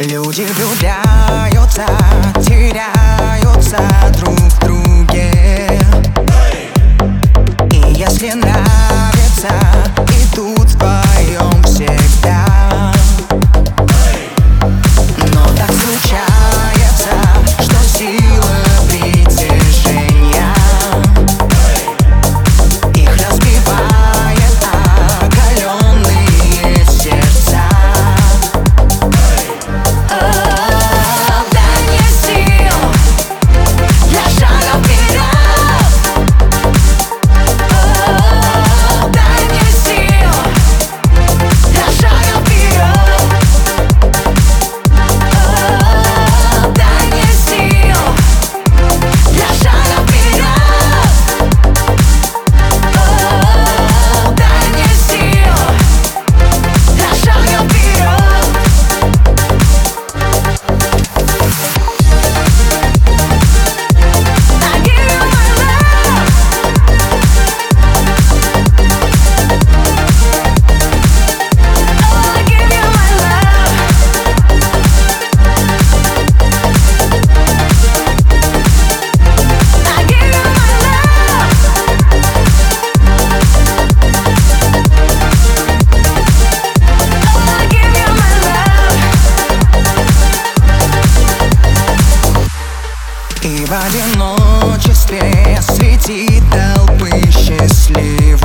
Люди влюбляются, теряются друг И в одиночестве среди толпы счастливых.